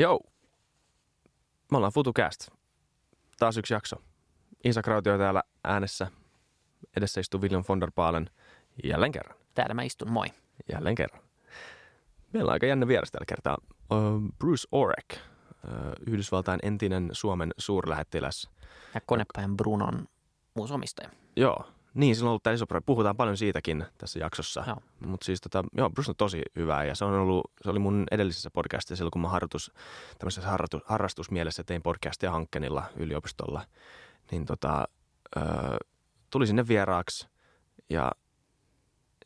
Joo. Me ollaan FutuCast. Taas yksi jakso. Isak Rautio täällä äänessä. Edessä istuu William von der Baalen jälleen kerran. Täällä mä istun, moi. Jälleen kerran. Meillä on aika jännä vieras tällä kertaa. Bruce Orek, Yhdysvaltain entinen Suomen suurlähettiläs. Ja konepäin Brunon uusi omistaja. Joo, niin, sillä on ollut tämä iso projekti. Puhutaan paljon siitäkin tässä jaksossa. Joo. Mutta siis tota, joo, Bruce on tosi hyvä ja se on ollut, se oli mun edellisessä podcastissa silloin, kun mä harjoitus, tämmöisessä harrastus, harrastusmielessä tein podcastia Hankkenilla yliopistolla. Niin tota, ö, tuli sinne vieraaksi ja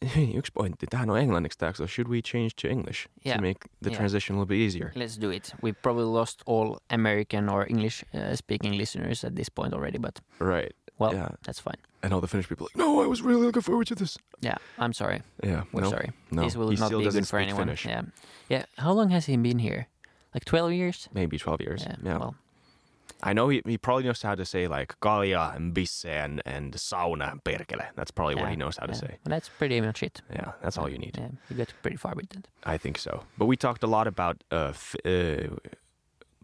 yksi pointti. Tähän on englanniksi tämä jakso. Should we change to English Yeah. to make the Yeah. transition a little bit easier? Let's do it. We probably lost all American or English uh, speaking listeners at this point already, but Right. Well, Yeah. that's fine. And all the Finnish people like, no, I was really looking forward to this. Yeah, I'm sorry. Yeah, We're no, sorry. no. This will he not still be good for anyone. Finnish. Yeah. Yeah. How long has he been here? Like 12 years? Maybe 12 years. Yeah. yeah. Well, I know he, he probably knows how to say like kalja and bisse and, and sauna and perkele. That's probably what he knows how to say. Well, that's pretty much it. Yeah, that's all you need. Yeah, you got pretty far with that. I think so. But we talked a lot about uh, f- uh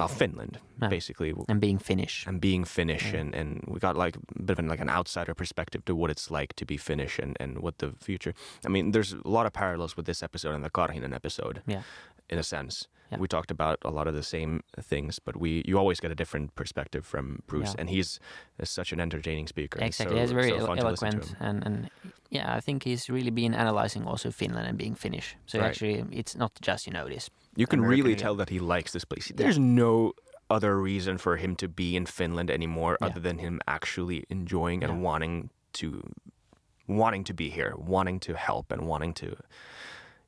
about Finland, Yeah. basically, And being Finnish. and being Finnish, Yeah. and, and we got like a bit of an, like an outsider perspective to what it's like to be Finnish and, and what the future. I mean, there's a lot of parallels with this episode and the Karhinen episode. Yeah. in a sense. We talked about a lot of the same things, but we you always get a different perspective from Bruce, and he's such an entertaining speaker. Exactly. so, he's very so elo- to to eloquent, and and yeah, I think he's really been analyzing also Finland and being Finnish. So Right. actually, it's not just you know this. You can American, really yeah. tell that he likes this place. Yeah. There's no other reason for him to be in Finland anymore Yeah. other than him actually enjoying and Yeah. wanting to wanting to be here, wanting to help, and wanting to.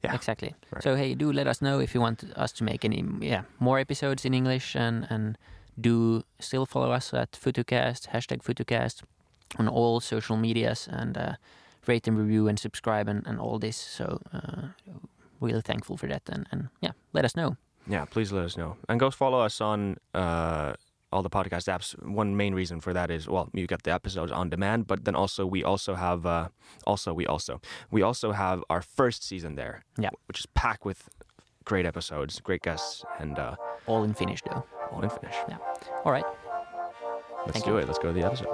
Yeah. Exactly. Right. So hey, do let us know if you want us to make any yeah more episodes in English, and and do still follow us at FutuCast hashtag FutuCast on all social medias, and uh, rate and review and subscribe and, and all this. So uh, really thankful for that, and and yeah, let us know. Yeah, please let us know. And go follow us on uh, all the podcast apps. One main reason for that is well, you get the episodes on demand, but then also we also have uh, also we also we also have our first season there, Yeah. which is packed with great episodes, great guests, and uh, All in Finnish though. all in Finnish. Yeah. All right. Let's Thank do you. it. Let's go to the episode.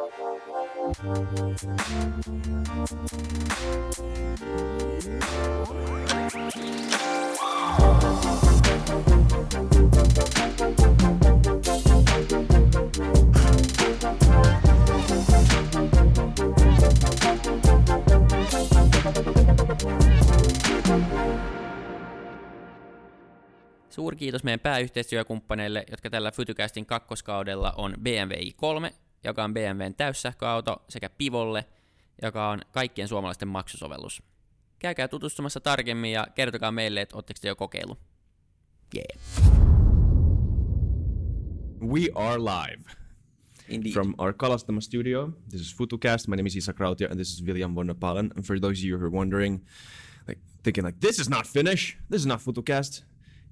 Suurkiitos meidän pääyhteistyökumppaneille, jotka tällä Fytycastin kakkoskaudella on BMW i3, joka on BMWn täyssähköauto, sekä Pivolle, joka on kaikkien suomalaisten maksusovellus. Käykää tutustumassa tarkemmin ja kertokaa meille, että ootteko te jo kokeilu. Yeah. We are live Indeed. from our Kalastama studio. This is FutuCast. My name is Isak Rautio, and this is William von der Palen. And for those of you who are wondering, like thinking like this is not Finnish, this is not FutuCast.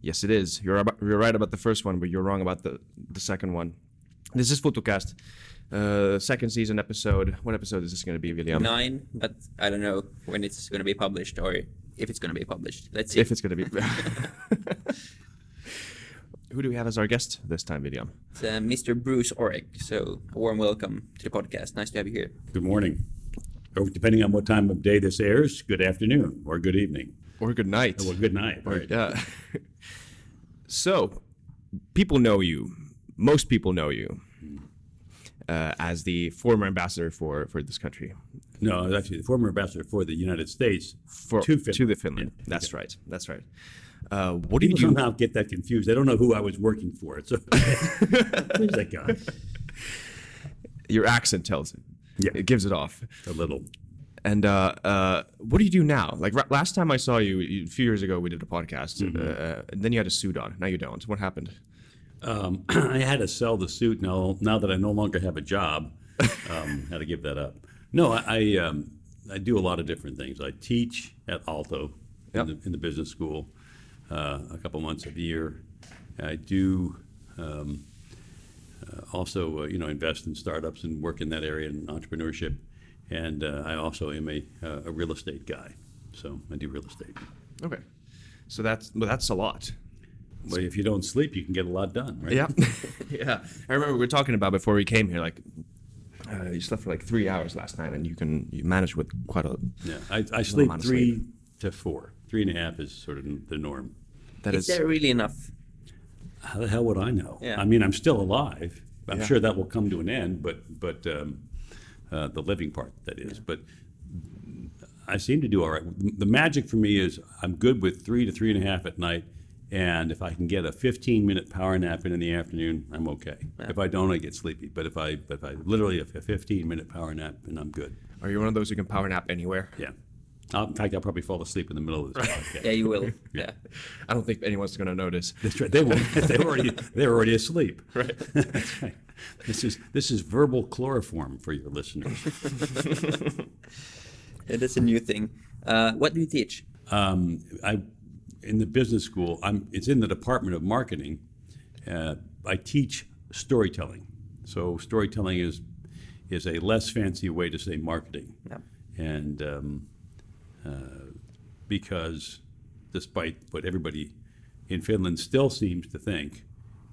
Yes, it is. You're about, you're right about the first one, but you're wrong about the the second one. This is FutuCast, uh, second season episode. What episode is this going to be, William? Nine, but I don't know when it's going to be published or if it's going to be published. Let's see. If it's going to be. Who do we have as our guest this time, William? It's uh, Mr. Bruce Oreck, so a warm welcome to the podcast. Nice to have you here. Good morning. Or depending on what time of day this airs, good afternoon or good evening. Or good night. Well, good night. Right. Yeah. so, people know you. Most people know you uh, as the former ambassador for for this country No, actually, the former ambassador for the United States for to Finland. the Finland. Yeah. That's right. That's right. Uh, what People you? somehow get that confused. I don't know who I was working for. So, who's that guy? Your accent tells it. Yeah. It gives it off. A little. And uh, uh, what do you do now? Like ra- last time I saw you, you- a few years ago, we did a podcast. Mm-hmm. Uh, and then you had a suit on. Now you don't. What happened? Um, I had to sell the suit now. Now that I no longer have a job, um, had to give that up. No, I I, um, I do a lot of different things. I teach at Aalto Yep. in, the, in the business school uh, a couple months of year. I do um, uh, also uh, you know invest in startups and work in that area in entrepreneurship, and uh, I also am a uh, a real estate guy. So I do real estate. Okay. So that's but that's a lot. Well, if you don't sleep, you can get a lot done, right? Yeah, yeah. I remember we were talking about before we came here, like uh, you slept for like three hours last night, and you can you managed with quite a. Yeah, I, I sleep three sleep. to four. Three and a half is sort of the norm. That Is is there really enough? How the hell would I know? Yeah. I mean, I'm still alive. I'm Yeah. sure that will come to an end, but but um, uh, the living part that is. But I seem to do all right. The magic for me is I'm good with three to three and a half at night, and if I can get a 15 minute power nap in in the afternoon, I'm okay. If I don't, I get sleepy. But if I if I literally a 15 minute power nap, and I'm good. Are you one of those who can power nap anywhere? Yeah. I'll, in fact, I'll probably fall asleep in the middle of this podcast. Yeah, you will. yeah. I don't think anyone's going to notice. That's right. They won't. They're already they're already asleep. Right. That's right. This is this is verbal chloroform for your listeners. it is a new thing. Uh, what do you teach? Um, I in the business school. I'm. It's in the department of marketing. Uh, I teach storytelling. So storytelling is is a less fancy way to say marketing. And um, uh, because despite what everybody in Finland still seems to think,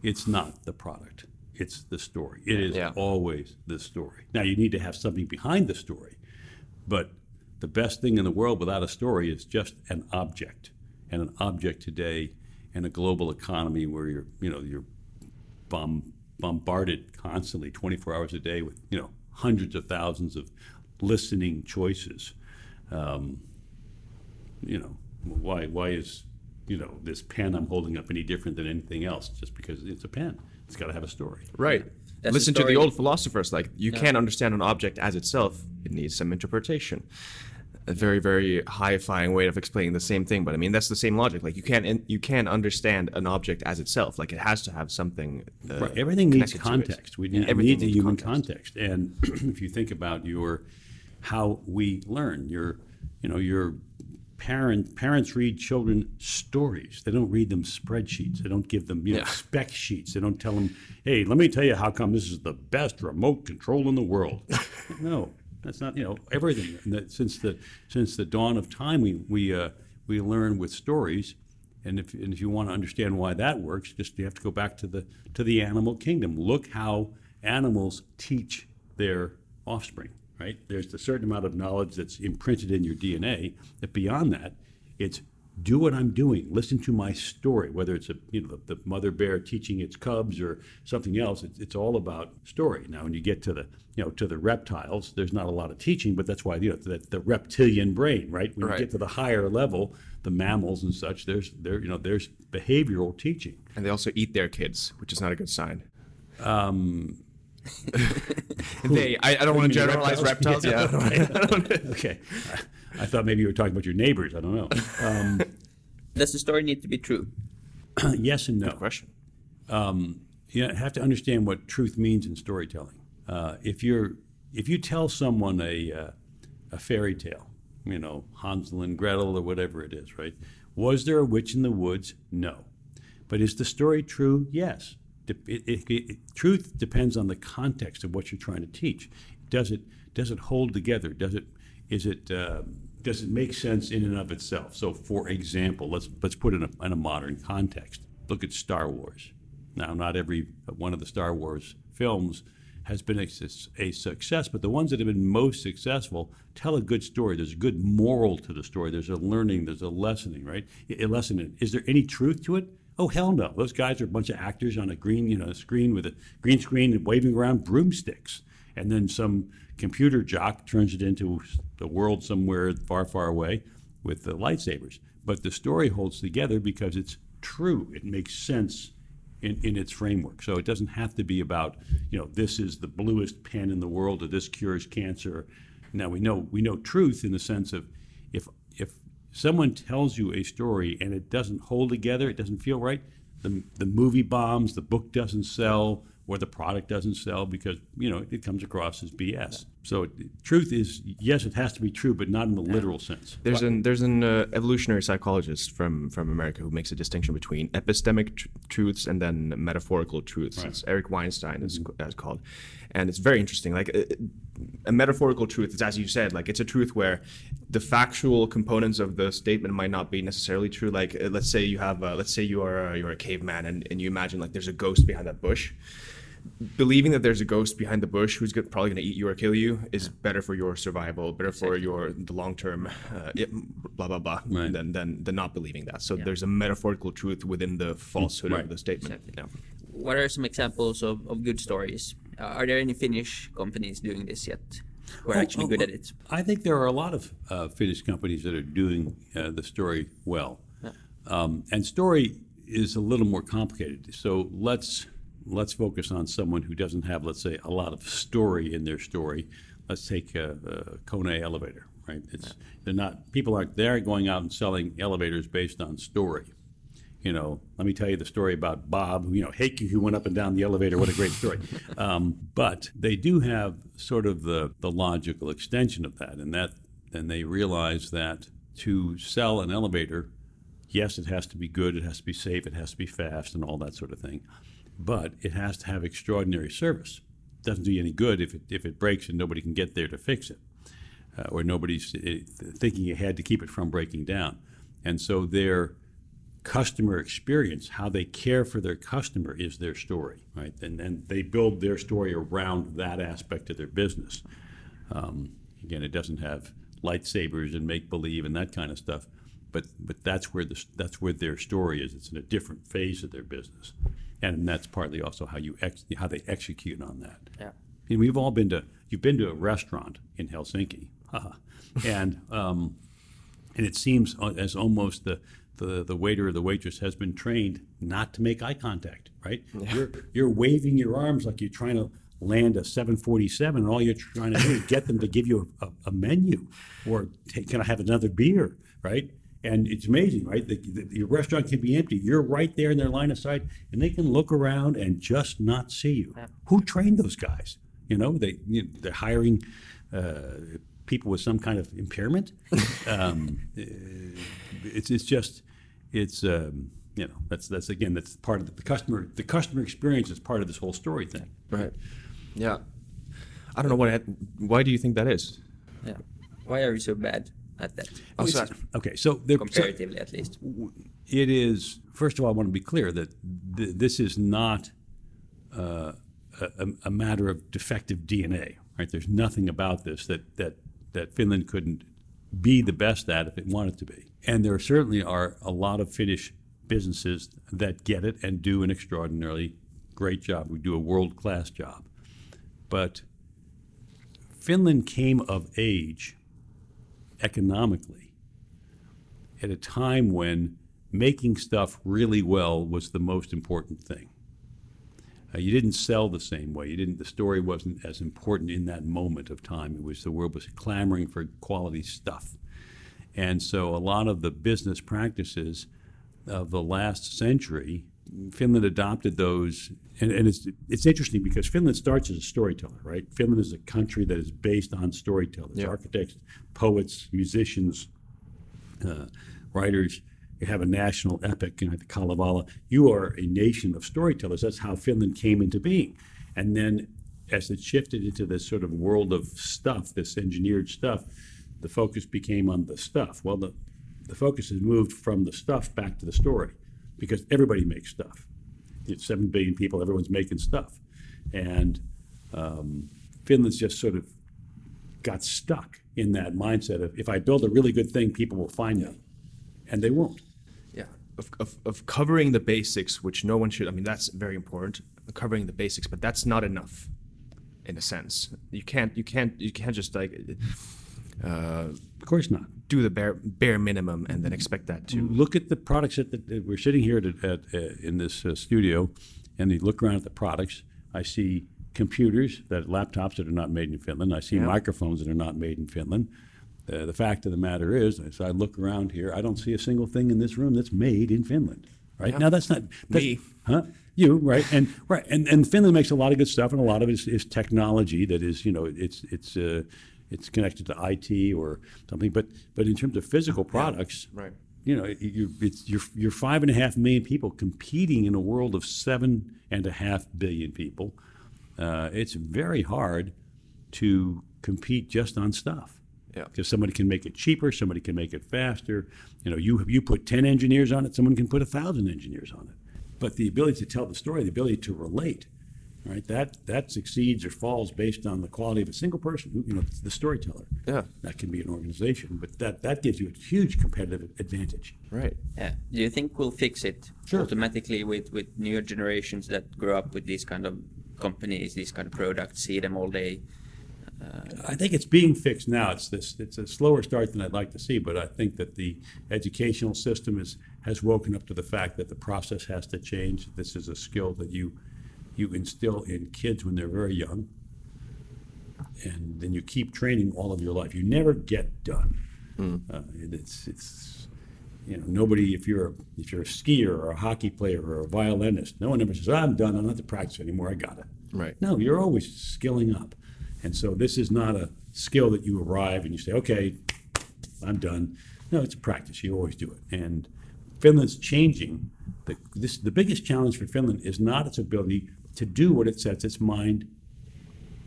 it's not the product, it's the story. It is Yeah. always the story. Now, you need to have something behind the story, but the best thing in the world without a story is just an object. And an object today in a global economy where you're, you know, you're bomb, bombarded constantly 24 hours a day with you know hundreds of thousands of listening choices um, you know why why is you know this pen i'm holding up any different than anything else just because it's a pen it's got to have a story Right. That's Listen the to the old philosophers. Like you can't understand an object as itself; it needs some interpretation. A very, very high-flying way of explaining the same thing, but I mean that's the same logic. Like you can't you can't understand an object as itself. Like it has to have something. Uh, Right. Everything needs connected to it. context. We Yeah, need, everything needs a human context. context. And if you think about your how we learn, your you know your parent parents read children stories. They don't read them spreadsheets. They don't give them you know Yeah. spec sheets. They don't tell them, hey, let me tell you how come this is the best remote control in the world. no, that's not you know everything. That since the since the dawn of time, we we uh, we learn with stories. And if, and if you want to understand why that works, just you have to go back to the to the animal kingdom. Look how animals teach their offspring. Right? There's a certain amount of knowledge that's imprinted in your DNA. That beyond that, it's do what I'm doing. Listen to my story. Whether it's a you know the, the mother bear teaching its cubs or something else, it's, it's all about story. Now, when you get to the you know to the reptiles, there's not a lot of teaching, but that's why you know the, the reptilian brain, right? When Right. you get to the higher level, the mammals and such, there's there you know there's behavioral teaching. and they also eat their kids, which is not a good sign. Um, They, I, I don't want to generalize reptiles. reptiles? Yeah, right. okay, I thought maybe you were talking about your neighbors. I don't know. Um, Does the story need to be true? yes and no. Good question. um, you have to understand what truth means in storytelling. Uh, if you're if you tell someone a uh, a fairy tale, you know Hansel and Gretel or whatever it is, right? Was there a witch in the woods? No. But is the story true? Yes. De- it- it- it- truth depends on the context of what you're trying to teach. Does it does it hold together? Does it is it uh, does it make sense in and of itself? So, for example, let's let's put it in a, in a modern context. Look at Star Wars. Now, not every one of the Star Wars films has been a, a success, but the ones that have been most successful tell a good story. There's a good moral to the story. There's a learning. There's a lessoning, right? A lesson. Is there any truth to it? Oh hell no! Those guys are a bunch of actors on a green, you know, screen with a green screen and waving around broomsticks, and then some computer jock turns it into the world somewhere far, far away with the lightsabers. But the story holds together because it's true. It makes sense in, in its framework. So it doesn't have to be about, you know, this is the bluest pen in the world or this cures cancer. Now we know we know truth in the sense of if if someone tells you a story and it doesn't hold together, it doesn't feel right, the, the movie bombs, the book doesn't sell, or the product doesn't sell because, you know, it comes across as BS. So truth is yes, it has to be true, but not in the literal sense. There's an there's an uh, evolutionary psychologist from from America who makes a distinction between epistemic tr- truths and then metaphorical truths. Right. It's Eric Weinstein is as called, and it's very interesting. Like a, a metaphorical truth is as you said, like it's a truth where the factual components of the statement might not be necessarily true. Like uh, let's say you have uh, let's say you are uh, you're a caveman and, and you imagine like there's a ghost behind that bush believing that there's a ghost behind the bush who's go- probably going to eat you or kill you is better for your survival, better for your the long term, uh, blah blah blah, Right. than, than than not believing that. So there's a metaphorical truth within the falsehood Right. of the statement. Exactly. Yeah. What are some examples of, of good stories? Uh, are there any Finnish companies doing this yet? Who are Oh, actually oh, good oh, at it? I think there are a lot of uh, Finnish companies that are doing uh, the story well, um, and story is a little more complicated. So let's let's focus on someone who doesn't have, let's say, a lot of story in their story. Let's take a, Kone Elevator, right? It's they're not people aren't there going out and selling elevators based on story. You know, let me tell you the story about Bob, you know, Heikki who went up and down the elevator. What a great story. um, but they do have sort of the, the logical extension of that, and that and they realize that to sell an elevator, yes, it has to be good, it has to be safe, it has to be fast, and all that sort of thing. But it has to have extraordinary service. It doesn't do you any good if it, if it breaks and nobody can get there to fix it uh, or nobody's uh, thinking ahead to keep it from breaking down. And so their customer experience, how they care for their customer, is their story, right? And and they build their story around that aspect of their business. Um, again, it doesn't have lightsabers and make believe and that kind of stuff, but but that's where the that's where their story is. It's in a different phase of their business, and that's partly also how you ex, how they execute on that. Yeah. And we've all been to you've been to a restaurant in Helsinki, and um, and it seems as almost the, the the waiter or the waitress has been trained not to make eye contact. Right? You're you're waving your arms like you're trying to land a 747, and all you're trying to do is get them to give you a, a menu or take, can I have another beer? Right? And it's amazing, right? The, the, your restaurant can be empty. You're right there in their line of sight, and they can look around and just not see you. Who trained those guys? You know, they you know, they're hiring uh, people with some kind of impairment. um, uh, it's it's just it's um, you know that's that's again that's part of the, the customer the customer experience is part of this whole story thing. Right. Yeah. I don't know what. it- Why do you think that is? Yeah. Why are we so bad at that? Oh, okay, so there, so Comparatively, at least. it is first of all I want to be clear that th- this is not uh, a, a- a matter of defective DNA. Right? There's nothing about this that that that Finland couldn't be the best at if it wanted to be. And there certainly are a lot of Finnish businesses that get it and do an extraordinarily great job. We do a world class job. But Finland came of age economically at a time when making stuff really well was the most important thing. Uh, you didn't sell the same way. You didn't. The story wasn't as important in that moment of time. It was the world was clamoring for quality stuff, and so a lot of the business practices of the last century, Finland adopted those. And, and it's it's interesting because Finland starts as a storyteller, right? Finland is a country that is based on storytellers, Yeah. architects, poets, musicians, uh, writers. You have a national epic, you know, the Kalevala. You are a nation of storytellers. That's how Finland came into being. And then as it shifted into this sort of world of stuff, this engineered stuff, the focus became on the stuff. Well, the, the focus has moved from the stuff back to the story because everybody makes stuff. It's 7 billion people, everyone's making stuff. And um, Finland's just sort of got stuck in that mindset of if I build a really good thing, people will find me. And they won't. Yeah. Of, of, of covering the basics, which no one should. I mean, that's very important. Covering the basics, but that's not enough, in a sense. You can't. You can't. You can't just like uh, Of course not. do the bare bare minimum and then expect that to. Look at the products that, that we're sitting here at, at, uh, in this uh, studio, and you look around at the products. I see computers, that laptops that are not made in Finland. I see Yeah. microphones that are not made in Finland. Uh, the fact of the matter is, as I look around here, I don't see a single thing in this room that's made in Finland. right? Now that's not that's, Me. huh? You right and right and, and Finland makes a lot of good stuff and a lot of it is, is technology that is you know it's it's uh, it's connected to IT or something but but in terms of physical products right. you know you're it's you're you're five and a half million people competing in a world of seven and a half billion people uh, it's very hard to compete just on stuff Yeah. because somebody can make it cheaper, somebody can make it faster. You know, you you put ten engineers on it, someone can put a thousand engineers on it. But the ability to tell the story, the ability to relate, right? That that succeeds or falls based on the quality of a single person. Who, you know, the storyteller. Yeah. That can be an organization, but that that gives you a huge competitive advantage. Right. Yeah. Do you think we'll fix it Sure. automatically with, with newer generations that grow up with these kind of companies, these kind of products, see them all day? Uh, I think it's being fixed now. It's this. It's a slower start than I'd like to see, but I think that the educational system is has woken up to the fact that the process has to change. This is a skill that you you instill in kids when they're very young, and then you keep training all of your life. You never get done. Uh, it's it's you know nobody if you're a, if you're a skier or a hockey player or a violinist, no one ever says I'm done. I don't have to practice anymore. I got it. Right. No, you're always skilling up. And so this is not a skill that you arrive and you say, okay, I'm done. No, it's a practice. You always do it. And Finland's changing. The, this, the biggest challenge for Finland is not its ability to do what it sets its mind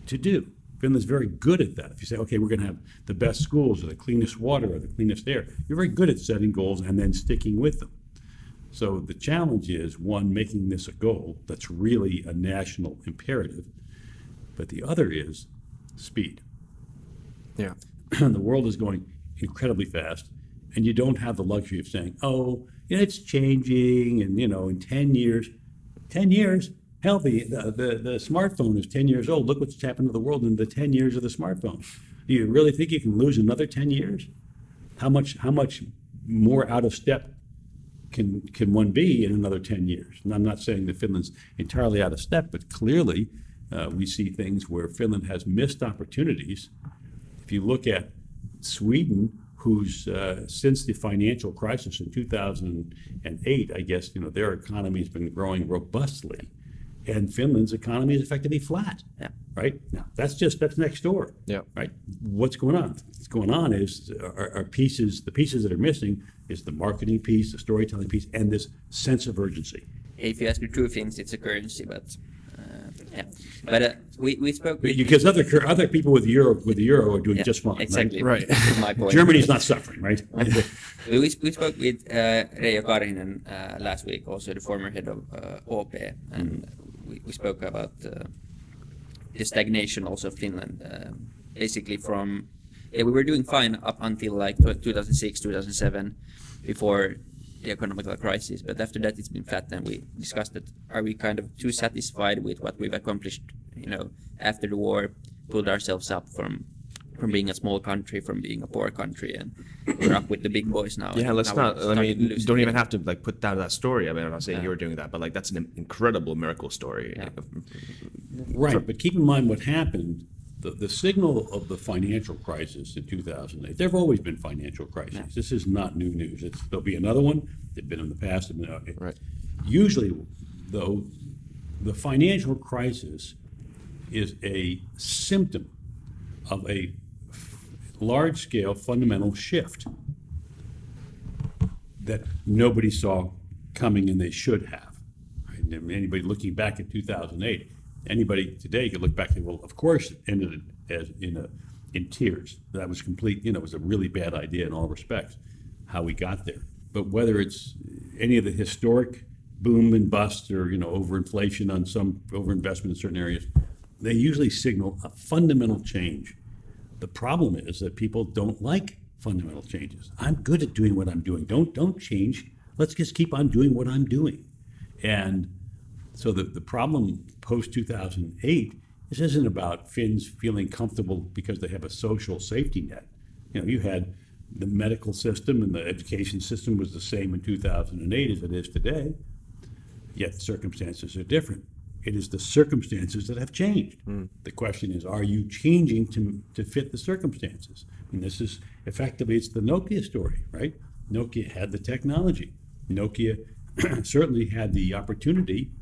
to do. Finland's very good at that. If you say, okay, we're going to have the best schools or the cleanest water or the cleanest air, you're very good at setting goals and then sticking with them. So the challenge is one, making this a goal that's really a national imperative. But the other is speed. Yeah. the world is going incredibly fast, and you don't have the luxury of saying, "Oh, it's changing," and you know, in ten years, ten years, hell, the, the the the smartphone is ten years old. Look what's happened to the world in the ten years of the smartphone. Do you really think you can lose another ten years? How much? How much more out of step can can one be in another 10 years? And I'm not saying that Finland's entirely out of step, but clearly uh, we see things where Finland has missed opportunities. If you look at Sweden, who's uh, since the financial crisis in 2008, I guess you know their economy has been growing robustly, and Finland's economy is effectively flat. Yeah. Right now, that's just that's next door. Yeah. Right. What's going on? What's going on is our, are pieces. The pieces that are missing is the marketing piece, the storytelling piece, and this sense of urgency. If you ask me two things, it's a currency, but uh, yeah. But uh, we, we spoke with Because other other people with the euro with the euro are doing Yeah, just fine. Exactly. Right. That's my point. Germany's not suffering, right? We, we we spoke with uh, Reijo Karhinen uh, last week, also the former head of uh, OP, and we, we spoke about uh, the stagnation also of Finland. Um, basically, from yeah, we were doing fine up until like 2006, 2007, before the economic crisis. But after that, it's been flat. And we discussed that: are we kind of too satisfied with what we've accomplished? You know, after the war, pulled ourselves up from from being a small country, from being a poor country, and we're up with the big boys now. Yeah, let's now not. I starting mean, lose don't even again. have to like put down that story. I mean, I'm not saying Yeah. you were doing that, but like that's an incredible miracle story. Yeah. Right, but keep in mind what happened. The, the signal of the financial crisis in 2008. There have always been financial crises. This is not new news. It's, there'll be another one. They've been in the past. and, uh, Right. Usually, though, the financial crisis is a symptom of a f- large-scale fundamental shift that nobody saw coming and they should have. Right? Anybody looking back at 2008, anybody today could look back and say, well, of course it ended as in a in tears. That was complete, you know, it was a really bad idea in all respects, how we got there. But whether it's any of the historic boom and bust or, you know, overinflation on some overinvestment in certain areas, they usually signal a fundamental change. The problem is that people don't like fundamental changes. I'm good at doing what I'm doing. Don't don't change. Let's just keep on doing what I'm doing. And so the, the problem post 2008 this isn't about Finns feeling comfortable because they have a social safety net. You know, you had the medical system and the education system was the same in 2008 as it is today, yet the circumstances are different. It is the circumstances that have changed. Hmm. The question is, are you changing to, to fit the circumstances? And this is effectively, it's the Nokia story, right? Nokia had the technology. Nokia certainly had the opportunity,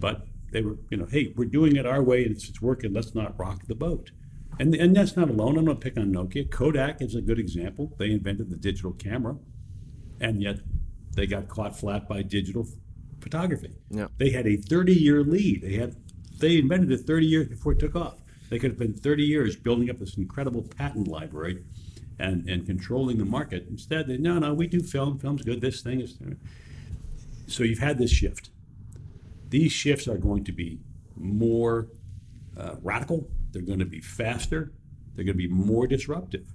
but they were, you know, hey, we're doing it our way and it's, it's working. Let's not rock the boat. And, and that's not alone. I'm going to pick on Nokia. Kodak is a good example. They invented the digital camera, and yet they got caught flat by digital photography. Yeah. They had a 30 year lead. They had they invented it 30 years before it took off. They could have been 30 years building up this incredible patent library and, and controlling the market. Instead, they no, no, we do film. Film's good. This thing is. So you've had this shift. These shifts are going to be more uh, radical. They're going to be faster. They're going to be more disruptive.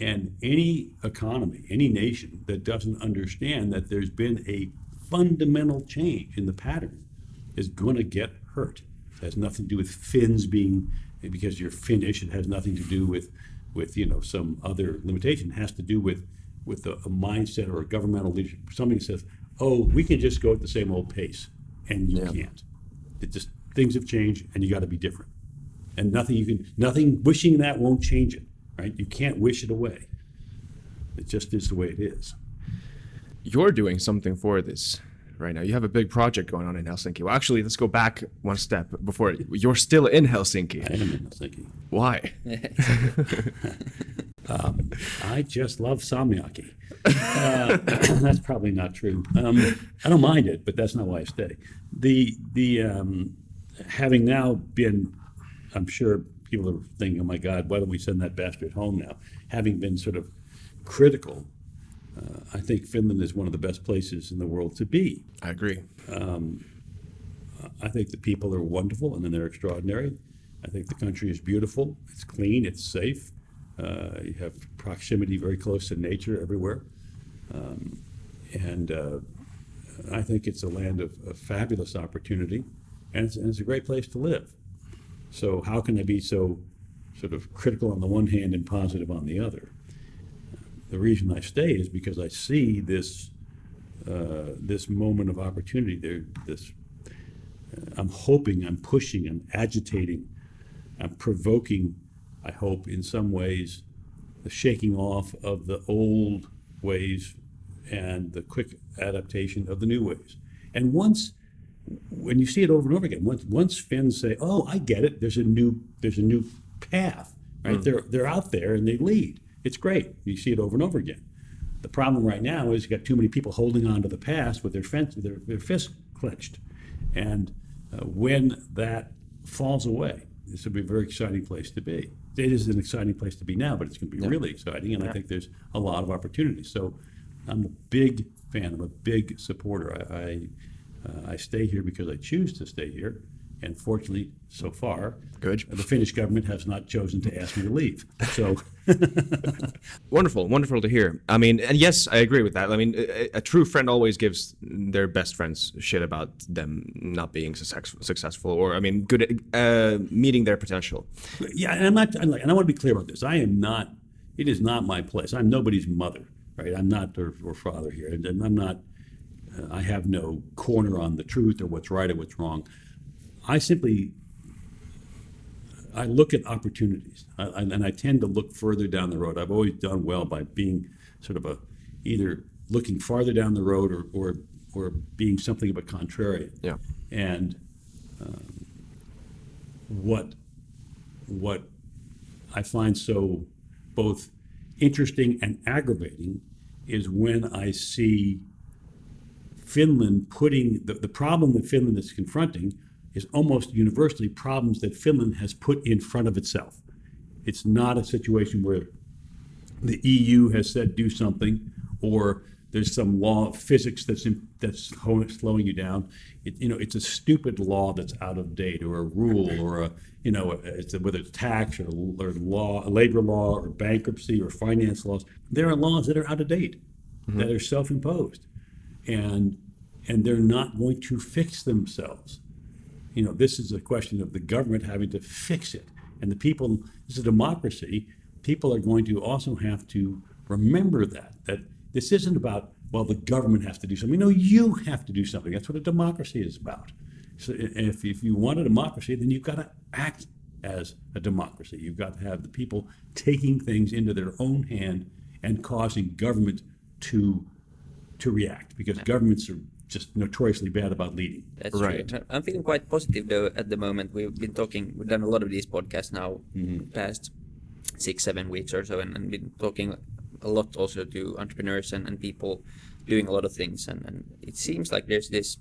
And any economy, any nation that doesn't understand that there's been a fundamental change in the pattern is going to get hurt. It has nothing to do with Finns being because you're Finnish. It has nothing to do with with you know some other limitation. It has to do with with a, a mindset or a governmental leadership. Somebody says, "Oh, we can just go at the same old pace," and you Yeah. can't. It just things have changed, and you got to be different. And nothing you can nothing wishing that won't change it. Right? You can't wish it away. It just is the way it is. You're doing something for this right now. You have a big project going on in Helsinki. Well, actually, let's go back one step before. You're still in I Helsinki. am in Helsinki. Why? I just love salmiakki. Uh, that's probably not true. Um, I don't mind it, but that's not why I stay. The the um, having now been, I'm sure people are thinking, "Oh my God, why don't we send that bastard home now?" Having been sort of critical, uh, I think Finland is one of the best places in the world to be. I agree. I think the people are wonderful and then they're extraordinary. I think the country is beautiful. It's clean. It's safe. Uh, you have proximity very close to nature everywhere. Um, and uh, I think it's a land of, of fabulous opportunity and it's, and it's a great place to live. So, how can I be so sort of critical on the one hand and positive on the other? The reason I stay is because I see this uh, this moment of opportunity. There, this I'm hoping, I'm pushing, I'm agitating, I'm provoking, I hope, in some ways, the shaking off of the old ways and the quick adaptation of the new ways. And once, when you see it over and over again, once, once Finns say, "Oh, I get it," there's a new, there's a new path, right? They're they're out there and they lead. It's great. You see it over and over again. The problem right now is you got too many people holding on to the past with their fence, their, their fists clenched. And uh, when that falls away, this will be a very exciting place to be. It is an exciting place to be now, but it's going to be really exciting, and I think there's a lot of opportunities. So I'm a big fan. I'm a big supporter. I I, uh, I stay here because I choose to stay here, and fortunately, so far, Good. the Finnish government has not chosen to ask me to leave. So. Wonderful, wonderful to hear. I mean, and yes, I agree with that. I mean, a, a true friend always gives their best friends shit about them not being success, successful, or I mean, good at uh, meeting their potential. Yeah, and I'm not, I'm like- and I want to be clear about this. I am not, it is not my place. I'm nobody's mother, right? I'm not their, or father here. And I'm not, uh, I have no corner on the truth or what's right or what's wrong. I simply, I look at opportunities I, and I tend to look further down the road. I've always done well by being sort of a, either looking farther down the road or, or, or being something of a contrarian. Yeah. And um, what what I find so both interesting and aggravating is when I see Finland putting the, the problem that Finland is confronting is almost universally problems that Finland has put in front of itself. It's not a situation where the EU has said do something, or there's some law of physics that's in, that's slowing you down. It, you know, it's a stupid law that's out of date, or a rule, or a you know, it's a, whether it's tax or, or law, labor law, or bankruptcy, or finance laws. There are laws that are out of date, mm-hmm. that are self-imposed, and and they're not going to fix themselves you know, this is a question of the government having to fix it. And the people, this is a democracy, people are going to also have to remember that, that this isn't about, well, the government has to do something. No, you have to do something. That's what a democracy is about. So if, if you want a democracy, then you've got to act as a democracy. You've got to have the people taking things into their own hand and causing government to to react because governments are just notoriously bad about leading. That's Right. true. I'm feeling quite positive though at the moment. We've been talking, we've done a lot of these podcasts now, mm-hmm. past six, seven weeks or so, and, and been talking a lot also to entrepreneurs and, and people doing a lot of things. And, and it seems like there's this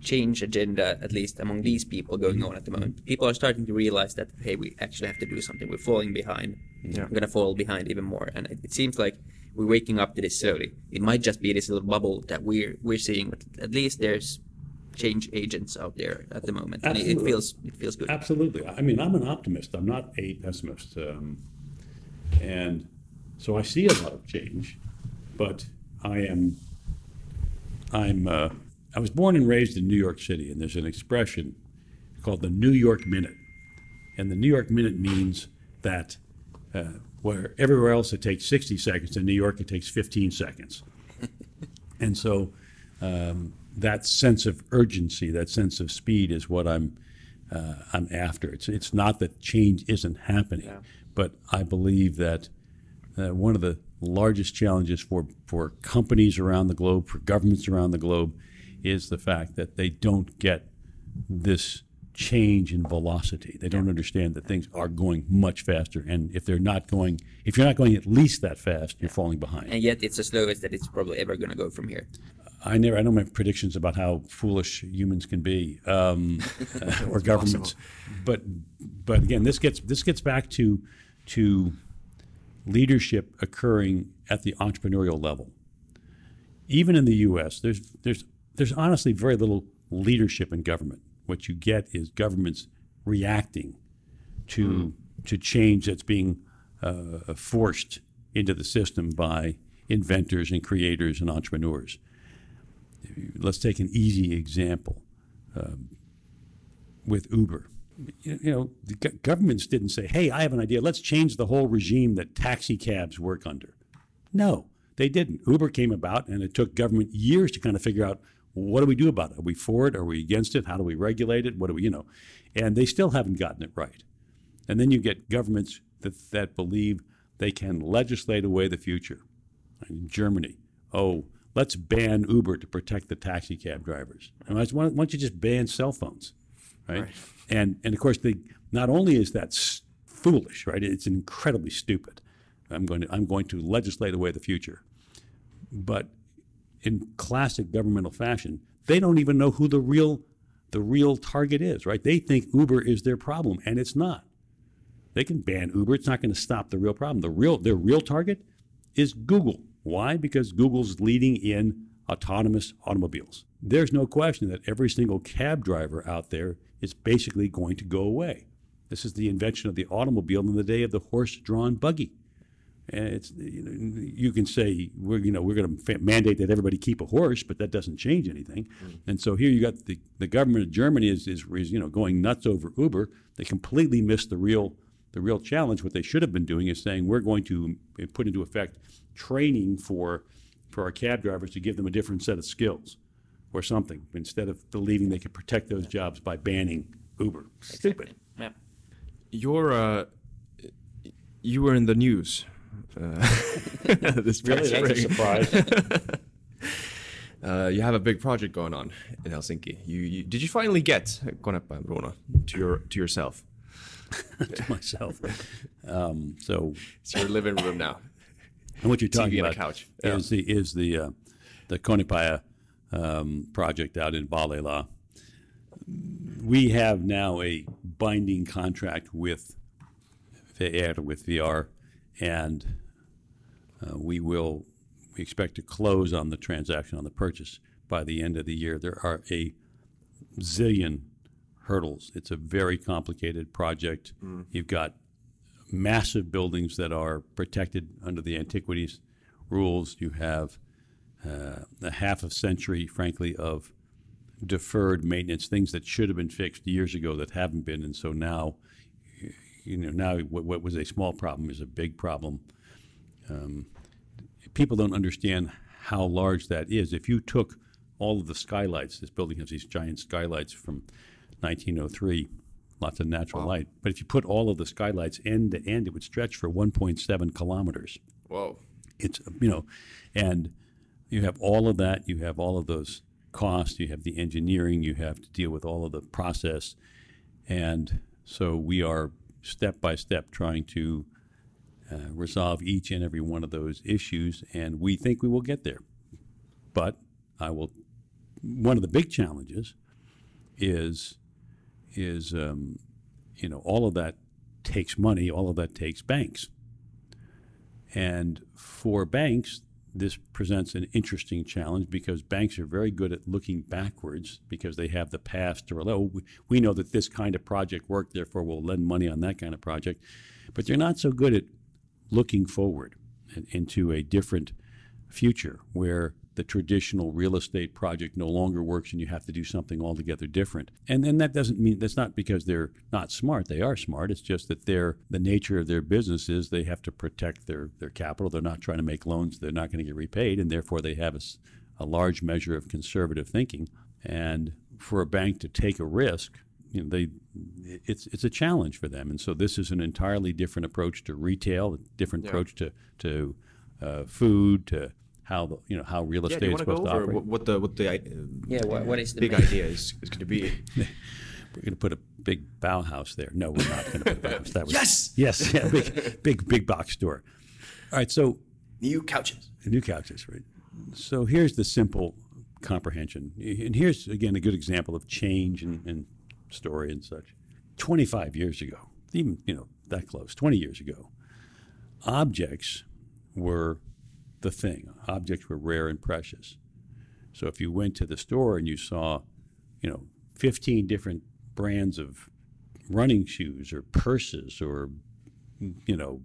change agenda, at least among these people, going mm-hmm. on at the moment. People are starting to realize that, hey, we actually have to do something. We're falling behind. Yeah. We're going to fall behind even more. And it, it seems like we're waking up to this slowly. It might just be this little bubble that we're we're seeing, but at least there's change agents out there at the moment, and it, it feels it feels good. Absolutely. I mean, I'm an optimist. I'm not a pessimist. Um, and so I see a lot of change, but I am, I'm, uh, I was born and raised in New York City, and there's an expression called the New York Minute. And the New York Minute means that uh, where everywhere else it takes 60 seconds, in New York it takes 15 seconds. and so um, that sense of urgency, that sense of speed is what I'm uh, I'm after. It's it's not that change isn't happening, but I believe that uh, one of the largest challenges for for companies around the globe, for governments around the globe, is the fact that they don't get this change in velocity. They don't understand that things are going much faster, and if they're not going, if you're not going at least that fast, you're falling behind. and yet it's the slowest that it's probably ever going to go from here. I never, I don't make predictions about how foolish humans can be, um, or governments. But, but again, this gets this gets back to to leadership occurring at the entrepreneurial level. Even in the U.S., there's there's there's honestly very little leadership in government. What you get is governments reacting to to change that's being uh, forced into the system by inventors and creators and entrepreneurs let's take an easy example um, with Uber. You you know, the go- governments didn't say, "Hey, I have an idea. Let's change the whole regime that taxi cabs work under." No, they didn't. Uber came about, and it took government years to kind of figure out what do we do about it. Are we for it? Are we against it? How do we regulate it? What do we, you know? And they still haven't gotten it right. And then you get governments that, that believe they can legislate away the future. In Germany, oh, let's ban Uber to protect the taxi cab drivers. And why, why don't you just ban cell phones, right? And and of course, the not only is that s- foolish, right? It's incredibly stupid. I'm going to I'm going to legislate away the future, but in classic governmental fashion, they don't even know who the real the real target is, right? They think Uber is their problem, and it's not. They can ban Uber; it's not going to stop the real problem. The real their real target is Google. Why? Because Google's leading in autonomous automobiles. There's no question that every single cab driver out there is basically going to go away. This is the invention of the automobile in the day of the horse-drawn buggy. And it's you, know, you can say we're you know we're going to mandate that everybody keep a horse, but that doesn't change anything. And so here you got the, the government of Germany is, is is you know going nuts over Uber. They completely missed the real the real challenge. What they should have been doing is saying we're going to put into effect training for for our cab drivers to give them a different set of skills or something instead of believing they could protect those jobs by banning Uber. Stupid. Yeah. You're, uh, you were in the news. Uh, this past spring. surprise. Uh, you have a big project going on in Helsinki. You, you did you finally get Konepajan Bruno to your to yourself? to myself. Um, so, It's your living room now. and what you're talking and a about couch. Yeah. is the is the uh, the Konepaja um, project out in Vallila. We have now a binding contract with VR with VR, and we will we expect to close on the transaction on the purchase by the end of the year. There are a zillion hurdles. It's a very complicated project. You've got massive buildings that are protected under the antiquities rules. You have uh, a half a century, frankly, of deferred maintenance, things that should have been fixed years ago that haven't been, and so now, you know, now what, what was a small problem is a big problem. Um, people don't understand how large that is. If you took all of the skylights, this building has these giant skylights from 1903, lots of natural light. But if you put all of the skylights end to end, it would stretch for 1.7 kilometers. Whoa. It's you know, and you have all of that. You have all of those costs. you have the engineering, you have to deal with all of the process. And so we are step by step trying to uh, resolve each and every one of those issues, and we think we will get there. But I will. One of the big challenges is is um, you know all of that takes money, all of that takes banks, and for banks, this presents an interesting challenge because banks are very good at looking backwards because they have the past to relate. Oh, we know that this kind of project worked, therefore we'll lend money on that kind of project. But they're not so good at looking forward into a different future where the traditional real estate project no longer works and you have to do something altogether different. And then that doesn't mean that's not because they're not smart. They are smart. It's just that they're the nature of their business is they have to protect their, their capital. They're not trying to make loans they're not going to get repaid, and therefore they have a, a large measure of conservative thinking. And for a bank to take a risk, you know, they it's it's a challenge for them. And so this is an entirely different approach to retail, a different Yeah. approach to to uh, food, to how the, you know how real estate do you is want to go supposed to operate. what, what the what the uh, Yeah, what, what is the big main- idea is, is going to be? We're going to put a big Bauhaus there. No, we're not going to put a Bauhaus. That was, Yes! yes, yeah, big, big, big box store. All right, so New couches. new couches, right? So here's the simple comprehension, and here's again a good example of change and, and story and such. Twenty-five years ago, even you know that close, twenty years ago, objects were the thing. Objects were rare and precious. So if you went to the store and you saw, you know, 15 different brands of running shoes or purses or, you know,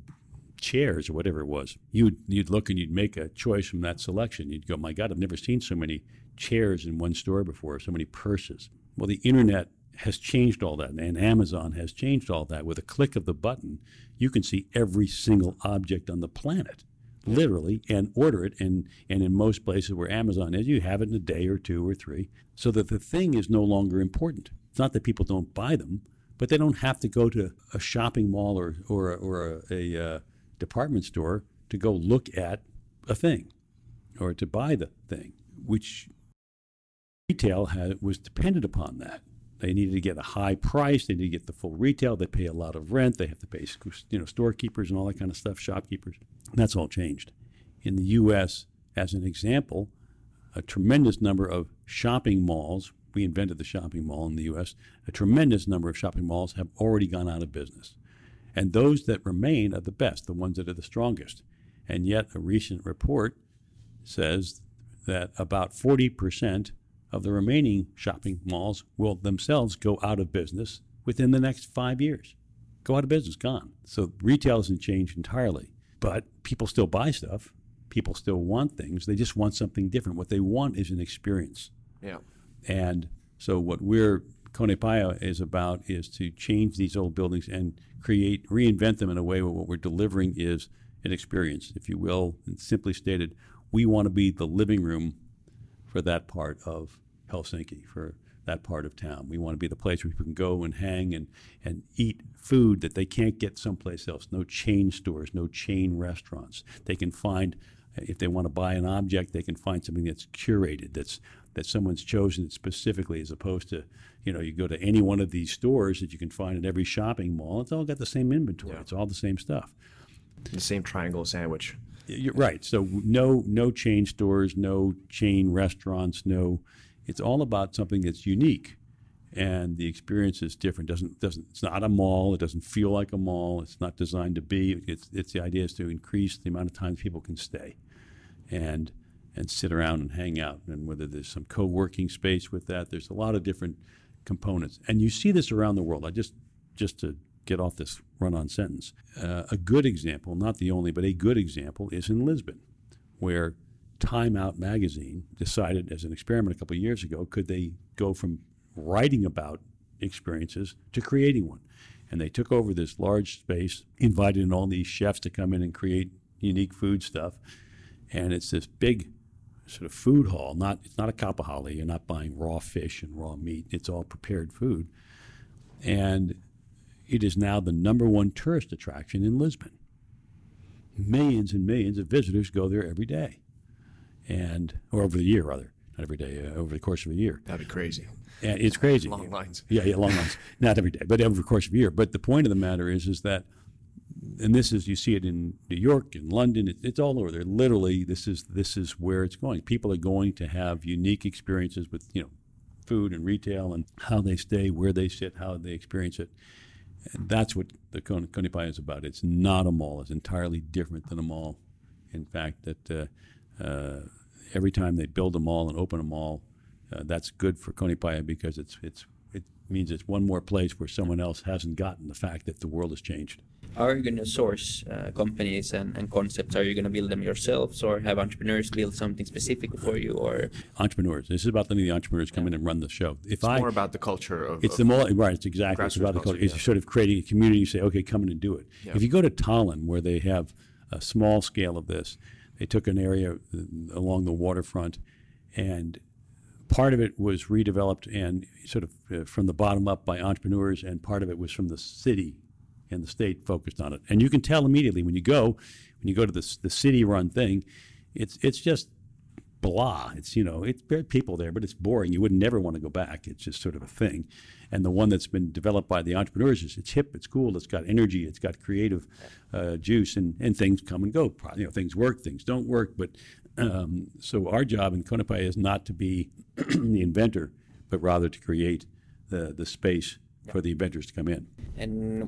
chairs or whatever it was, you'd, you'd look and you'd make a choice from that selection. You'd go, my God, I've never seen so many chairs in one store before, so many purses. Well, the internet has changed all that, and Amazon has changed all that. With a click of the button, you can see every single object on the planet literally and order it. And and in most places where Amazon is you have it in a day or two or three so that the thing is no longer important. It's not that people don't buy them but they don't have to go to a shopping mall or or, or a, a uh, department store to go look at a thing or to buy the thing which retail had, was dependent upon that they needed to get a high price. They needed to get the full retail. They pay a lot of rent. They have to pay, you know, storekeepers and all that kind of stuff, shopkeepers. And that's all changed. In the U.S., as an example, a tremendous number of shopping malls. We invented the shopping mall in the U.S. A tremendous number of shopping malls have already gone out of business, and those that remain are the best, the ones that are the strongest. And yet, a recent report says that about 40 percent of the remaining shopping malls will themselves go out of business within the next five years. Go out of business, gone. So retail hasn't changed entirely, but people still buy stuff. People still want things. They just want something different. What they want is an experience. Yeah. And so what we're Konepaja is about is to change these old buildings and create, reinvent them in a way where what we're delivering is an experience, if you will. And simply stated, we want to be the living room for that part of Helsinki, for that part of town. We want to be the place where people can go and hang and, and eat food that they can't get someplace else. No chain stores, no chain restaurants. They can find, if they want to buy an object, they can find something that's curated, that's that someone's chosen specifically, as opposed to, you know, you go to any one of these stores that you can find at every shopping mall. It's all got the same inventory. Yeah. It's all the same stuff. The same triangle sandwich. You're right. So no no chain stores, no chain restaurants, no. It's all about something that's unique, and the experience is different. doesn't doesn't It's not a mall. It doesn't feel like a mall. It's not designed to be. It's it's the idea is to increase the amount of times people can stay, and and sit around and hang out. And whether there's some co-working space with that, there's a lot of different components. And you see this around the world. I just just to get off this run-on sentence. Uh, a good example, not the only, but a good example, is in Lisbon, where Time Out magazine decided, as an experiment a couple of years ago, could they go from writing about experiences to creating one? And they took over this large space, invited in all these chefs to come in and create unique food stuff, and it's this big sort of food hall. Not it's not a kauppahalli. You're not buying raw fish and raw meat. It's all prepared food, and it is now the number one tourist attraction in Lisbon. Millions and millions of visitors go there every day, and or over the year rather, not every day, uh, over the course of a year. That'd be crazy. And it's crazy. Long lines. Yeah, yeah, long lines. Not every day, but over the course of a year. But the point of the matter is, is that, and this is you see it in New York, in London. It, it's all over there. Literally, this is this is where it's going. People are going to have unique experiences with you know, food and retail and how they stay, where they sit, how they experience it. And that's what the Kon- Konepaja is about. It's not a mall. It's entirely different than a mall. In fact, that uh, uh, every time they build a mall and open a mall, uh, that's good for Konepaja because it's it's it means it's one more place where someone else hasn't gotten the fact that the world has changed. How are you going to source uh, companies and, and concepts? Are you going to build them yourselves or have entrepreneurs build something specific for you? Or Entrepreneurs. This is about letting the entrepreneurs come in and run the show. If It's I more about the culture of. It's of- the more right? It's exactly. It's about the culture, culture. It's yeah. sort of creating a community. You say, okay, come in and do it. Yeah. If you go to Tallinn, where they have a small scale of this, they took an area uh, along the waterfront, and part of it was redeveloped and sort of uh, from the bottom up by entrepreneurs, and part of it was from the city and the state focused on it. And you can tell immediately when you go, when you go to the the city run thing, it's it's just blah. It's you know, it's people there, but it's boring. You would never want to go back. It's just sort of a thing. And the one that's been developed by the entrepreneurs is it's hip, it's cool, it's got energy, it's got creative uh, juice, and, and things come and go. You know, things work, things don't work. But um, so our job in Konepaja is not to be the inventor, but rather to create the the space for the inventors to come in. and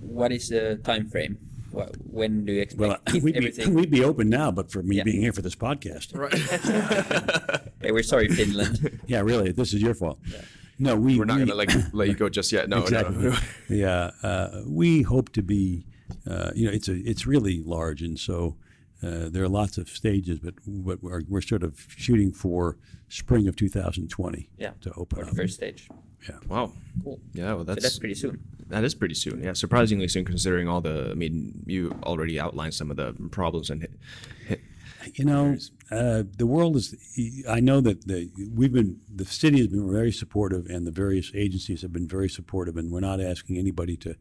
what is the time frame? Wh- When do you expect Well, we'd be, we'd be open now, but for me Yeah. being here for this podcast. Right. Hey, we're sorry, Finland. Yeah, really, this is your fault. No, we We're not we, going to like let you go just yet. No, exactly. no. yeah, uh, we hope to be. Uh, you know, it's a it's really large, and so uh, there are lots of stages, but but we're, we're sort of shooting for spring of 2020 Yeah, to for open the up. first stage. Wow. Cool. Yeah, well, So that's, that's pretty soon. that is pretty soon. Yeah, surprisingly soon considering all the. I mean, you already outlined some of the problems and. Hit, hit, You know, uh, the world is. I know that the we've been the city has been very supportive, and the various agencies have been very supportive, and we're not asking anybody to,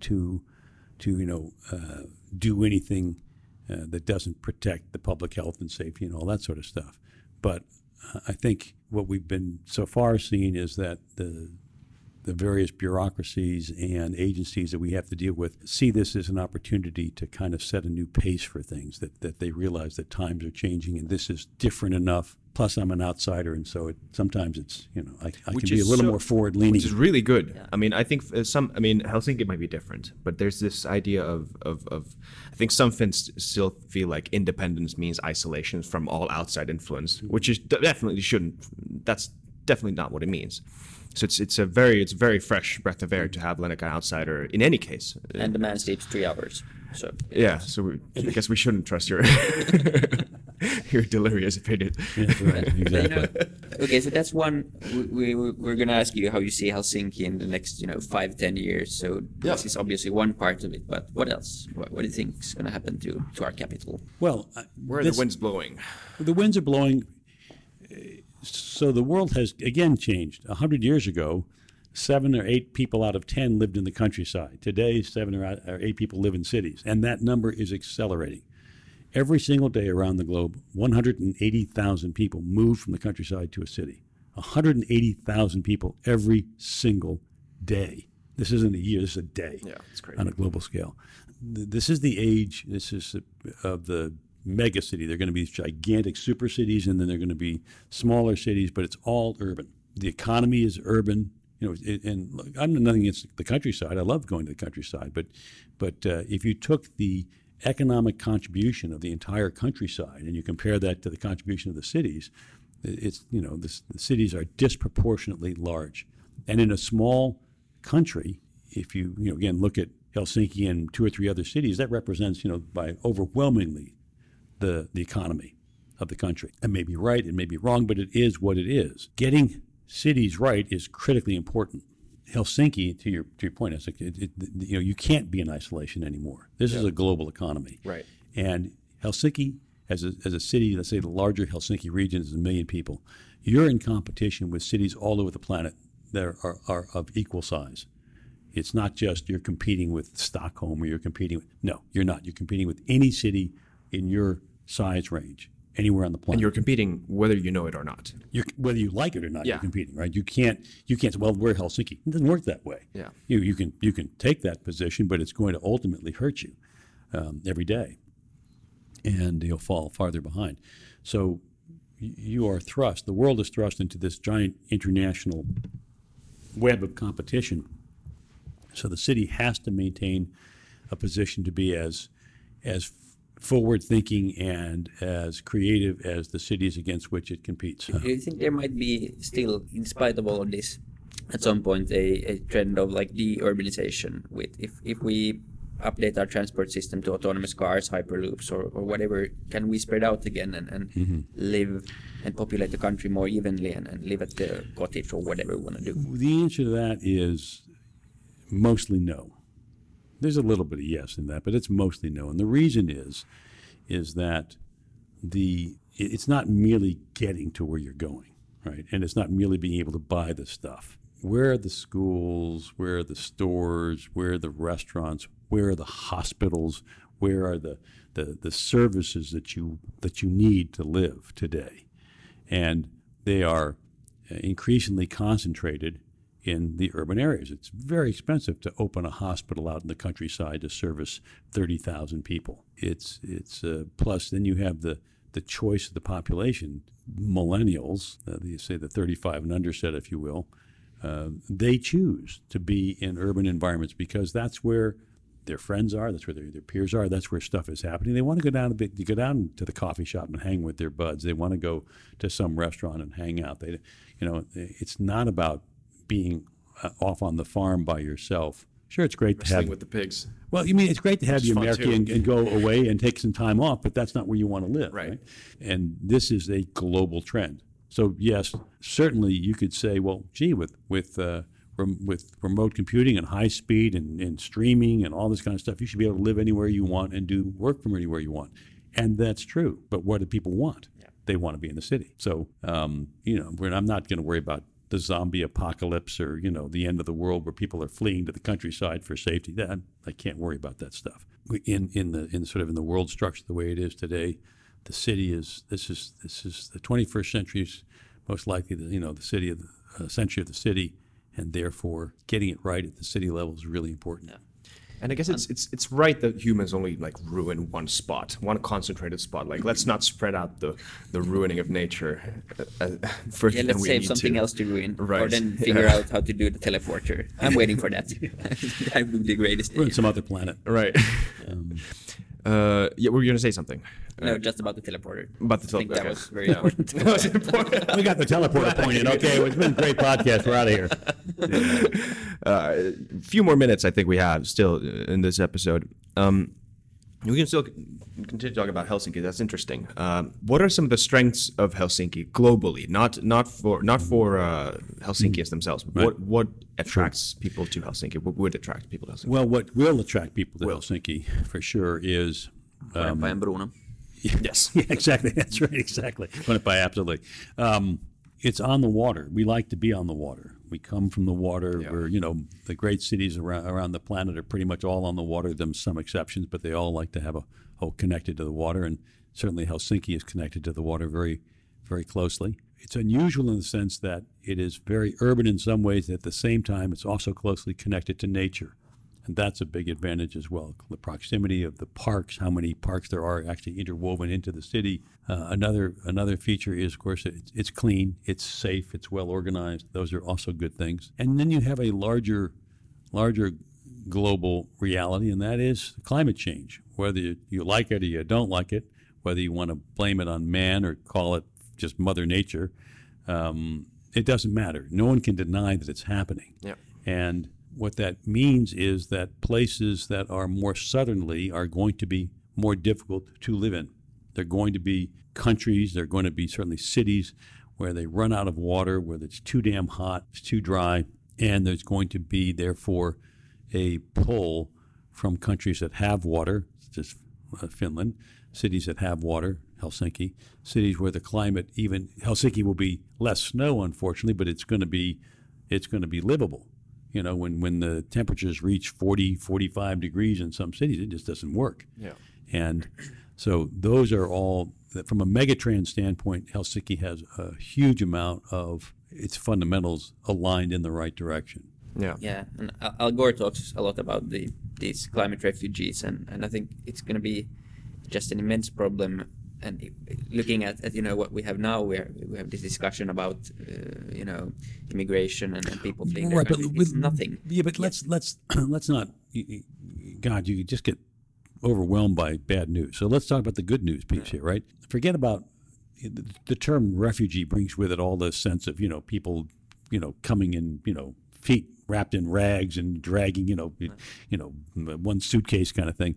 to, to you know, uh, do anything uh, that doesn't protect the public health and safety and all that sort of stuff. But uh, I think what we've been so far seeing is that the the various bureaucracies and agencies that we have to deal with see this as an opportunity to kind of set a new pace for things that, that they realize that times are changing and this is different enough plus i'm an outsider and so it, sometimes it's you know i, I can be a little so- more forward leaning which is really good. I mean, I think uh, some. I mean, Helsinki might be different, but there's this idea of of, of I think some Finns still feel like independence means isolation from all outside influence, which is definitely shouldn't. That's definitely not what it means. So it's it's a very it's a very fresh breath of air to have like an outsider in any case. And the man sleeps three hours. So yeah, so we, I guess we shouldn't trust your your delirious opinion. Yeah, right, you know, okay, so that's one. We, we we're gonna ask you how you see Helsinki in the next, you know, five ten years. So this is obviously one part of it, but what else? What, what do you think is gonna happen to to our capital? well uh, Where are this- the winds blowing? The winds are blowing. uh, So the world has again changed. A hundred years ago, seven or eight people out of ten lived in the countryside. Today, seven or eight people live in cities, and that number is accelerating. Every single day around the globe, 180,000 people move from the countryside to a city. 180,000 people every single day. This isn't a year, this is a day Yeah, it's crazy. on a global scale. This is the age, this is of the mega city. They're going to be gigantic super cities and then they're going to be smaller cities, but it's all urban. The economy is urban. You know, it, and look, I'm nothing against the countryside. I love going to the countryside, but but uh, if you took the economic contribution of the entire countryside and you compare that to the contribution of the cities, it's you know the, the cities are disproportionately large, and in a small country, if you you know again look at Helsinki and two or three other cities, that represents you know by overwhelmingly the the economy of the country. It may be right, it may be wrong, but it is what it is. Getting cities right is critically important. Helsinki, to your to your point, is like it, it, you know you can't be in isolation anymore. This is a global economy, Right. And Helsinki, as a, as a city, let's say the larger Helsinki region is a million people. You're in competition with cities all over the planet that are, are of equal size. It's not just you're competing with Stockholm or you're competing with, no, you're not. You're competing with any city in your size range. Anywhere on the planet. And you're competing whether you know it or not. You're, whether you like it or not, Yeah. you're competing, right? You can't, you can't say, well, we're Helsinki. It doesn't work that way. Yeah. You, you can, you can take that position, but it's going to ultimately hurt you um, every day, and you'll fall farther behind. So you are thrust. The world is thrust into this giant international web of competition. So the city has to maintain a position to be as as forward thinking and as creative as the cities against which it competes. Do you think there might be still, in spite of all of this, at some point a, a trend of like de-urbanization? With if if we update our transport system to autonomous cars, hyperloops, or, or whatever, can we spread out again and, and mm-hmm. live and populate the country more evenly and, and live at the cottage or whatever we want to do? The answer to that is mostly no. There's a little bit of yes in that, but it's mostly no. And the reason is, is that the it's not merely getting to where you're going, right? And it's not merely being able to buy the stuff. Where are the schools? Where are the stores? Where are the restaurants? Where are the hospitals? Where are the, the, the services that you that you need to live today? And they are uh, increasingly concentrated in the urban areas. It's very expensive to open a hospital out in the countryside to service 30,000 people. It's it's uh, plus then you have the the choice of the population, millennials, uh, say the 35 and under set, if you will, uh, they choose to be in urban environments because that's where their friends are, that's where their, their peers are, that's where stuff is happening. They want to go down a bit, to go down to the coffee shop and hang with their buds. They want to go to some restaurant and hang out. They, you know, it's not about being uh, off on the farm by yourself. Sure, it's great to Wrestling have with the pigs. well, you mean it's great to have Which is the American and, and go away and take some time off, but that's not where you want to live, Right. right? And this is a global trend. So yes, certainly you could say, well, gee, with with uh, rem- with remote computing and high speed and, and streaming and all this kind of stuff, you should be able to live anywhere you want and do work from anywhere you want, and that's true. But what do people want? They want to be in the city. So um, you know, we're, I'm not going to worry about the zombie apocalypse or you know the end of the world where people are fleeing to the countryside for safety. That I can't worry about that stuff. In in the in sort of in the world structure the way it is today, the city is this is this is the 21st century is most likely the you know the city of the uh, century of the city, and therefore getting it right at the city level is really important. And I guess it's it's it's right that humans only like ruin one spot, one concentrated spot. Like let's not spread out the the ruining of nature uh, uh, further Yeah, let's save something to. else to ruin, right. or then figure Yeah. out how to do the teleporter. I'm waiting for that. that would be the greatest. We're on some other planet. Right. Uh, yeah, we were gonna say something. No, just about the teleporter. About the teleporter. I think tele- that was very important. That was important. we got the teleporter pointed. in. Okay, it's been a great podcast. We're out of here. uh, a few more minutes I think we have still in this episode. Um, we can still continue talking about Helsinki. That's interesting. Um, what are some of the strengths of Helsinki globally? Not not for not for uh, Helsinki as themselves. But What what attracts people to Helsinki? What would attract people to Helsinki? Well, what will attract people to Will. Helsinki for sure is Konepajan Bruno. yes. Yeah, exactly. That's right. Exactly. Run it by absolutely. Um, it's on the water. We like to be on the water. We come from the water. Yeah. We're, you know, the great cities around, around the planet are pretty much all on the water. There's some exceptions, but they all like to have a whole connected to the water. And certainly Helsinki is connected to the water very, very closely. It's unusual in the sense that it is very urban in some ways. At the same time, it's also closely connected to nature. And that's a big advantage as well. The proximity of the parks, how many parks there are actually interwoven into the city. Uh, another another feature is, of course, it's, it's clean, it's safe, it's well organized. Those are also good things. And then you have a larger, larger global reality, and that is climate change. Whether you, you like it or you don't like it, whether you want to blame it on man or call it just Mother Nature, um, it doesn't matter. No one can deny that it's happening. Yeah. And what that means is that places that are more southerly are going to be more difficult to live in. They're going to be countries, they're going to be certainly cities where they run out of water, where it's too damn hot, it's too dry, and there's going to be, therefore, a pull from countries that have water, such as uh, Finland, cities that have water, Helsinki, cities where the climate, even Helsinki will be less snow, unfortunately, but it's going to be, it's going to be livable. You know, when, when the temperatures reach 40, 45 degrees in some cities, it just doesn't work. Yeah. And so those are all, from a Megatrends standpoint, Helsinki has a huge amount of its fundamentals aligned in the right direction. Yeah. Yeah, and Al Al Gore talks a lot about the these climate refugees, and, and I think it's going to be just an immense problem. And looking at, at you know what we have now, where we have this discussion about uh, you know immigration and, and people fleeing Right, but with nothing. Yeah, but let's let's let's not. God, you just get overwhelmed by bad news. So let's talk about the good news piece here, right? Forget about the, the term refugee brings with it all this sense of you know people, you know, coming in, you know, feet wrapped in rags and dragging, you know, you know, one suitcase kind of thing.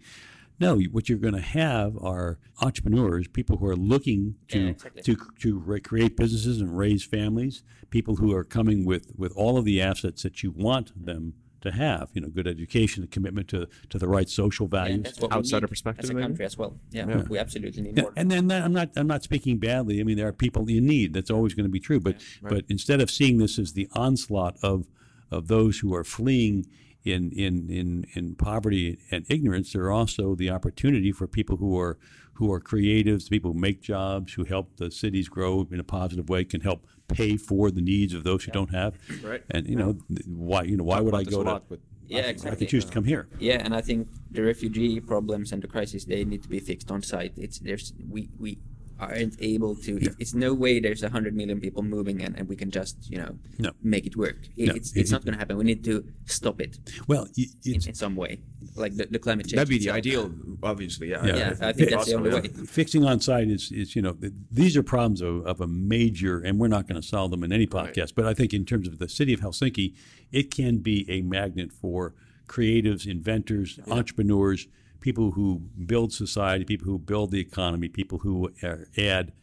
No, what you're going to have are entrepreneurs, people who are looking to Yeah, exactly. to to re- create businesses and raise families. People who are coming with with all of the assets that you want them to have. You know, good education, a commitment to to the right social Yeah, values. that's what Outsider we need perspective, as a maybe? country as well. Yeah, Yeah. we absolutely need Yeah, more. and then that- I'm not I'm not speaking badly. I mean, there are people you need. That's always going to be true. But but instead of seeing this as the onslaught of of those who are fleeing in in in in poverty and ignorance, there are also the opportunity for people who are who are creatives, people who make jobs, who help the cities grow in a positive way, can help pay for the needs of those who don't have. Right. And you know th- why you know why would I go to? lot with- yeah, I exactly. could choose to come here. Yeah, and I think the refugee problems and the crisis they need to be fixed on site. It's there's we we aren't able to. It, it's no way there's a hundred million people moving and, and we can just you know No. make it work. It, No, it's it- it's not going to happen. We need to stop it Well, y- in, it's, in some way, like the, the climate change. That'd be the itself. ideal, obviously. Yeah. Yeah. Yeah, I think that's the only way. fixing on site is, is you know these are problems of, of a major and we're not going to solve them in any podcast but i think in terms of the city of helsinki it can be a magnet for creatives inventors entrepreneurs people who build society people who build the economy people who add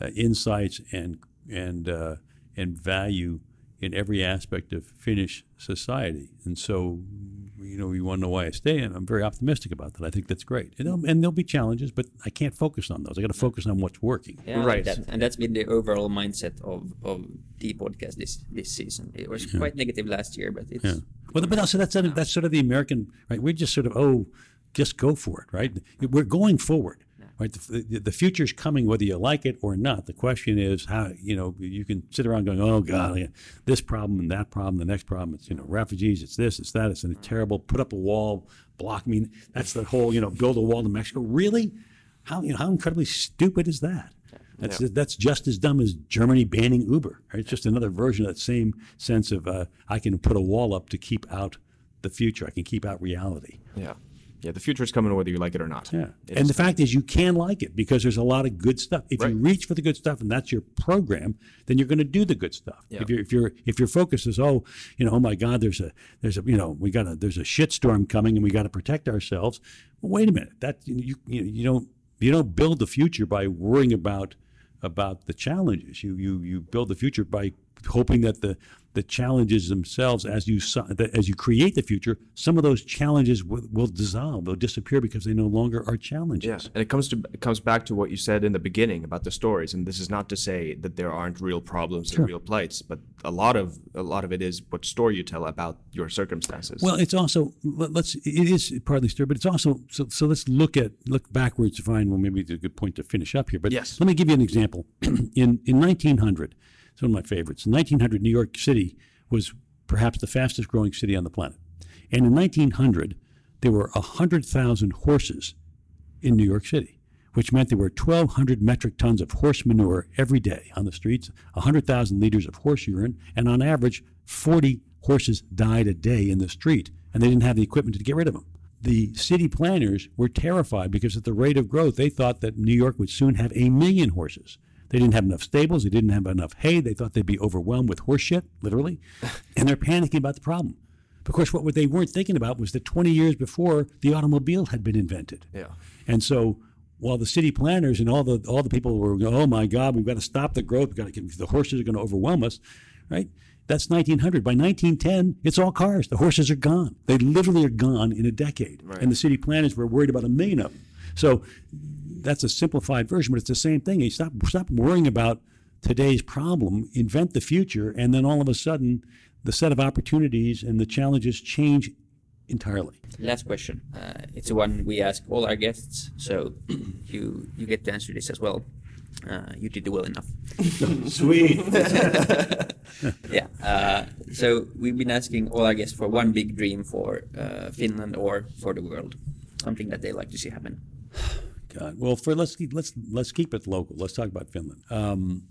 uh, insights and and uh, and value in every aspect of Finnish society. And so, you know, you want to know why I stay, and I'm very optimistic about that. I think that's great. And, there'll- and there'll be challenges, but I can't focus on those. I got to focus on what's working. Yeah, Right. that. And that's been the overall mindset of, of the podcast this this season. It was quite negative last year, but it's Yeah. Well, but also that's sort of, that's sort of the American right. We're just sort of oh, just go for it, right? We're going forward, right? The, the, the future's coming whether you like it or not. The question is how you know you can sit around going oh god, yeah, this problem and that problem, the next problem. It's you know refugees, it's this, it's that, it's a terrible. Put up a wall, block. I mean that's the whole you know build a wall to Mexico. Really, how you know how incredibly stupid is that? That's that's just as dumb as Germany banning Uber. Right? It's just another version of that same sense of uh, I can put a wall up to keep out the future. I can keep out reality. Yeah. Yeah. The future is coming whether you like it or not. Yeah. It and the fact is, you can like it because there's a lot of good stuff. If you reach for the good stuff and that's your program, then you're going to do the good stuff. Yeah. If your if your if your focus is oh you know oh my God there's a there's a you know we got a there's a shitstorm coming and we got to protect ourselves. Well, wait a minute. That you you you don't you don't build the future by worrying about about the challenges. You you you build the future by hoping that the the challenges themselves, as you as you create the future, some of those challenges will, will dissolve. They'll disappear because they no longer are challenges. Yes, and it comes to it comes back to what you said in the beginning about the stories. And this is not to say that there aren't real problems and real plights, but a lot of a lot of it is what story you tell about your circumstances. Well, it's also let- let's it is partly stir, but it's also so so let's look at look backwards to find well maybe it's a good point to finish up here. But Yes. let me give you an example. in in 1900, it's one of my favorites. In 1900, New York City was perhaps the fastest growing city on the planet, and in 1900 there were 100,000 horses in New York City, which meant there were 1,200 metric tons of horse manure every day on the streets, 100,000 liters of horse urine, and on average, 40 horses died a day in the street, and they didn't have the equipment to get rid of them. The city planners were terrified because at the rate of growth, they thought that New York would soon have a million horses. They didn't have enough stables. They didn't have enough hay. They thought they'd be overwhelmed with horse shit, literally. and they're panicking about the problem. Of course, what they weren't thinking about was that 20 years before, the automobile had been invented. yeah, And so while the city planners and all the all the people were going, oh my God, we've got to stop the growth. We've got to get, the horses are going to overwhelm us, right? That's 1900. By 1910, it's all cars. The horses are gone. They literally are gone in a decade. Right. And the city planners were worried about a million of them. So that's a simplified version, but it's the same thing. You stop stop worrying about today's problem, invent the future, and then all of a sudden, the set of opportunities and the challenges change entirely. Last question. Uh, it's the one we ask all our guests, so you you get to answer this as well. Uh, you did well enough. Sweet. yeah. Uh, so we've been asking all our guests for one big dream for uh, Finland or for the world, something that they like to see happen. God. Well, for let's keep, let's let's keep it local. Let's talk about Finland. Um,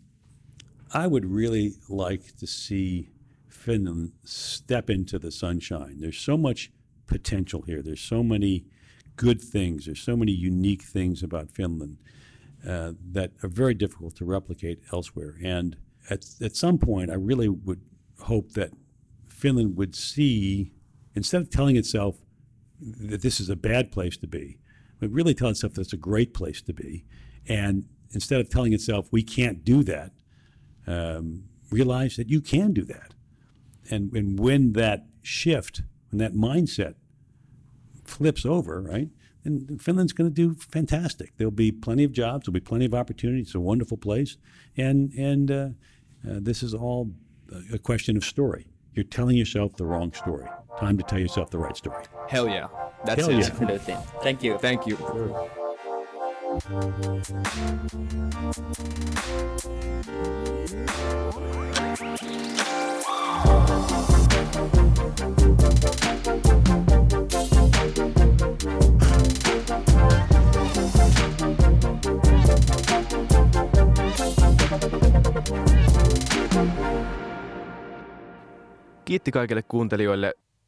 I would really like to see Finland step into the sunshine. There's so much potential here. There's so many good things. There's so many unique things about Finland uh, that are very difficult to replicate elsewhere. And at at some point, I really would hope that Finland would see instead of telling itself that this is a bad place to be, but really tell itself that's a great place to be. And instead of telling itself we can't do that, um, realize that you can do that. And, and when that shift, when that mindset flips over, right, then Finland's going to do fantastic. There'll be plenty of jobs, there'll be plenty of opportunities. It's a wonderful place. And, and uh, uh, this is all a question of story. You're telling yourself the wrong story. Time to tell yourself the right story. Hell yeah. That's Hell it. yeah. Absolutely. Thank you. Thank you. Kiitti kaikille kuuntelijoille,